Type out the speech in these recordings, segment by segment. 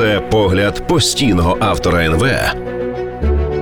Це погляд постійного автора НВ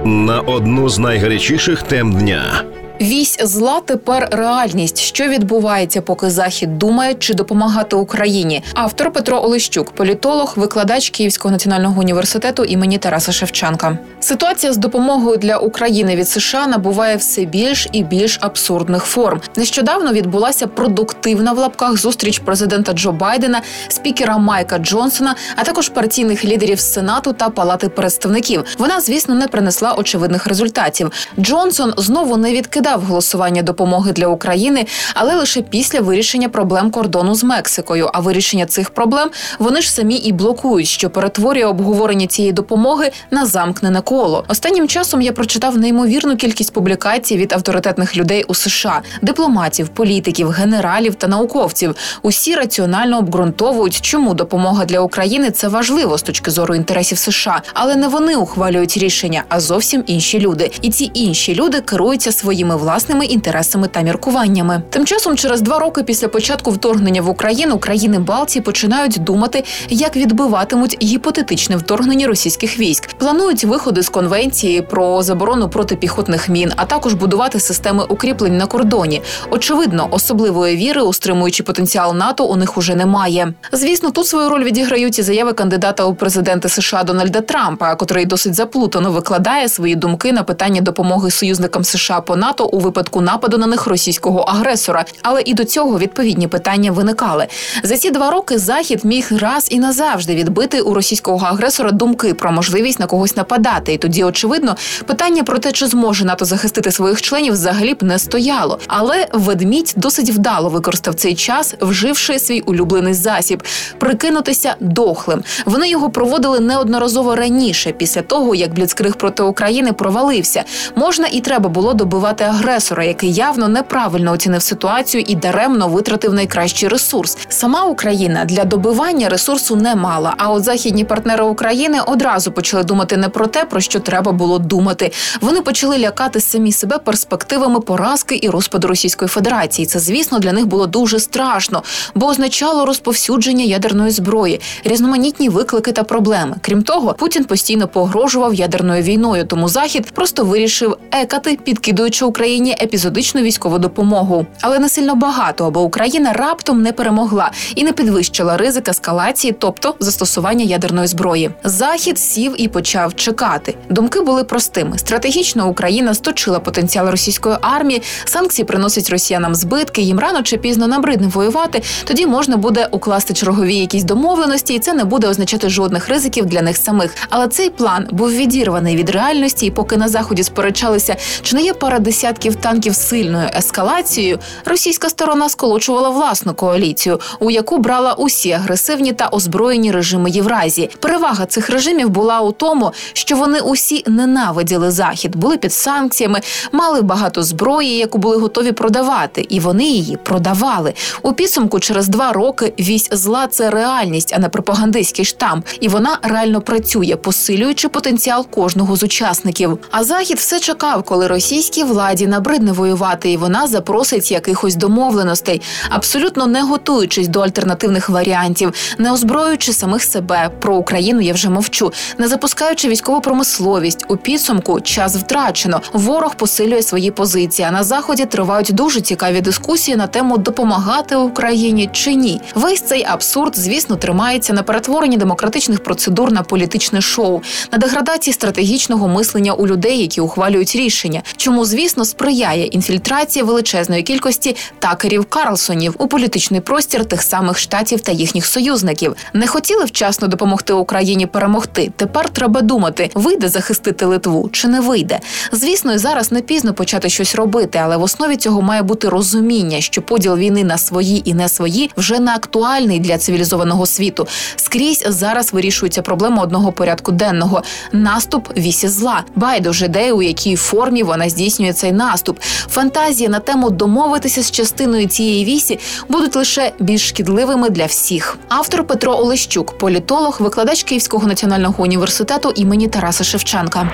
на одну з найгарячіших тем дня. Вісь зла тепер реальність. Що відбувається, поки захід думає, чи допомагати Україні? Автор Петро Олещук, політолог, викладач Київського національного університету імені Тараса Шевченка. Ситуація з допомогою для України від США набуває все більш і більш абсурдних форм. Нещодавно відбулася продуктивна в лапках зустріч президента Джо Байдена, спікера Майка Джонсона, а також партійних лідерів Сенату та Палати представників. Вона, звісно, не принесла очевидних результатів. Джонсон знову не відкидав голосування допомоги для України, але лише після вирішення проблем кордону з Мексикою. А вирішення цих проблем вони ж самі і блокують, що перетворює обговорення цієї допомоги на замкнене коло. Останнім часом я прочитав неймовірну кількість публікацій від авторитетних людей у США, дипломатів, політиків, генералів та науковців. Усі раціонально обґрунтовують, чому допомога для України це важливо з точки зору інтересів США, але не вони ухвалюють рішення, а зовсім інші люди. І ці інші люди керуються своїми власними інтересами та міркуваннями. Тим часом, через два роки після початку вторгнення в Україну країни Балтії починають думати, як відбиватимуть гіпотетичне вторгнення російських військ. Планують виходи з конвенції про заборону протипіхотних мін, а також будувати системи укріплень на кордоні. Очевидно, особливої віри у стримуючий потенціал НАТО у них уже немає. Звісно, тут свою роль відіграють і заяви кандидата у президенти США Дональда Трампа, котрий досить заплутано викладає свої думки на питання допомоги союзникам США по НАТО у випадку нападу на них російського агресора. Але і до цього відповідні питання виникали. За ці два роки захід міг раз і назавжди відбити у російського агресора думки про можливість на когось нападати. І тоді, очевидно, питання про те, чи зможе НАТО захистити своїх членів, взагалі б не стояло. Але ведмідь досить вдало використав цей час, вживши свій улюблений засіб прикинутися дохлим. Вони його проводили неодноразово раніше, після того як бліцкриг проти України провалився. Можна і треба було добивати агресора, який явно неправильно оцінив ситуацію і даремно витратив найкращий ресурс. Сама Україна для добивання ресурсу не мала. А от західні партнери України одразу почали думати не про те, про що треба було думати. Вони почали лякати самі себе перспективами поразки і розпаду Російської Федерації. Це, звісно, для них було дуже страшно, бо означало розповсюдження ядерної зброї, різноманітні виклики та проблеми. Крім того, Путін постійно погрожував ядерною війною, тому захід просто вирішив екати, підкидуючи Україні епізодичну військову допомогу, але не сильно багато, аби Україна раптом не перемогла і не підвищила ризик ескалації, тобто застосування ядерної зброї. Захід сів і почав чекати. Думки були простими: стратегічно Україна сточила потенціал російської армії, санкції приносять росіянам збитки. Їм рано чи пізно набридне воювати. Тоді можна буде укласти чергові якісь домовленості, і це не буде означати жодних ризиків для них самих. Але цей план був відірваний від реальності, і поки на заході сперечалися, чи не є пара десятків танків сильною ескалацією, російська сторона сколочувала власну коаліцію, у яку брала усі агресивні та озброєні режими Євразії. Перевага цих режимів була у тому, що вони усі ненавиділи захід, були під санкціями, мали багато зброї, яку були готові продавати, і вони її продавали. У підсумку через два роки вісь зла це реальність, а не пропагандистський штамп, і вона реально працює, посилюючи потенціал кожного з учасників. А захід все чекав, коли російській владі набридне воювати, і вона запросить якихось домовленостей, абсолютно не готуючись до альтернативних варіантів, не озброюючи самих себе. Про Україну я вже мовчу, не запускаючи військову промисловість. У підсумку час втрачено. Ворог посилює свої позиції. А на заході тривають дуже цікаві дискусії на тему допомагати Україні чи ні. Весь цей абсурд, звісно, тримається на перетворенні демократичних процедур на політичне шоу, на деградації стратегічного мислення у людей, які ухвалюють рішення. Чому звісно сприяє інфільтрація величезної кількості такерів Карлсонів у політичний простір тих самих штатів та їхніх союзників. Не хотіли вчасно допомогти Україні перемогти. Тепер треба думати, вийде захистити Литву чи не вийде. Звісно, і зараз не пізно почати щось робити, але в основі цього має бути розуміння, що поділ війни на свої і не свої вже не актуальний для цивілізованого світу. Скрізь зараз вирішується проблема одного порядку денного наступ вісі зла. Байдуже де у якій формі вона здійснює цей наступ. Фантазії на тему домовитися з частиною цієї вісі будуть лише більш шкідливими для всіх. Автор Петро Олещук, політолог, викладач Київського національного університету імені Тараса Шевченка.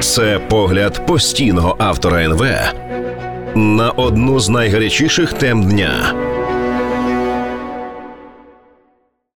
Це погляд постійного автора НВ на одну з найгарячіших тем дня.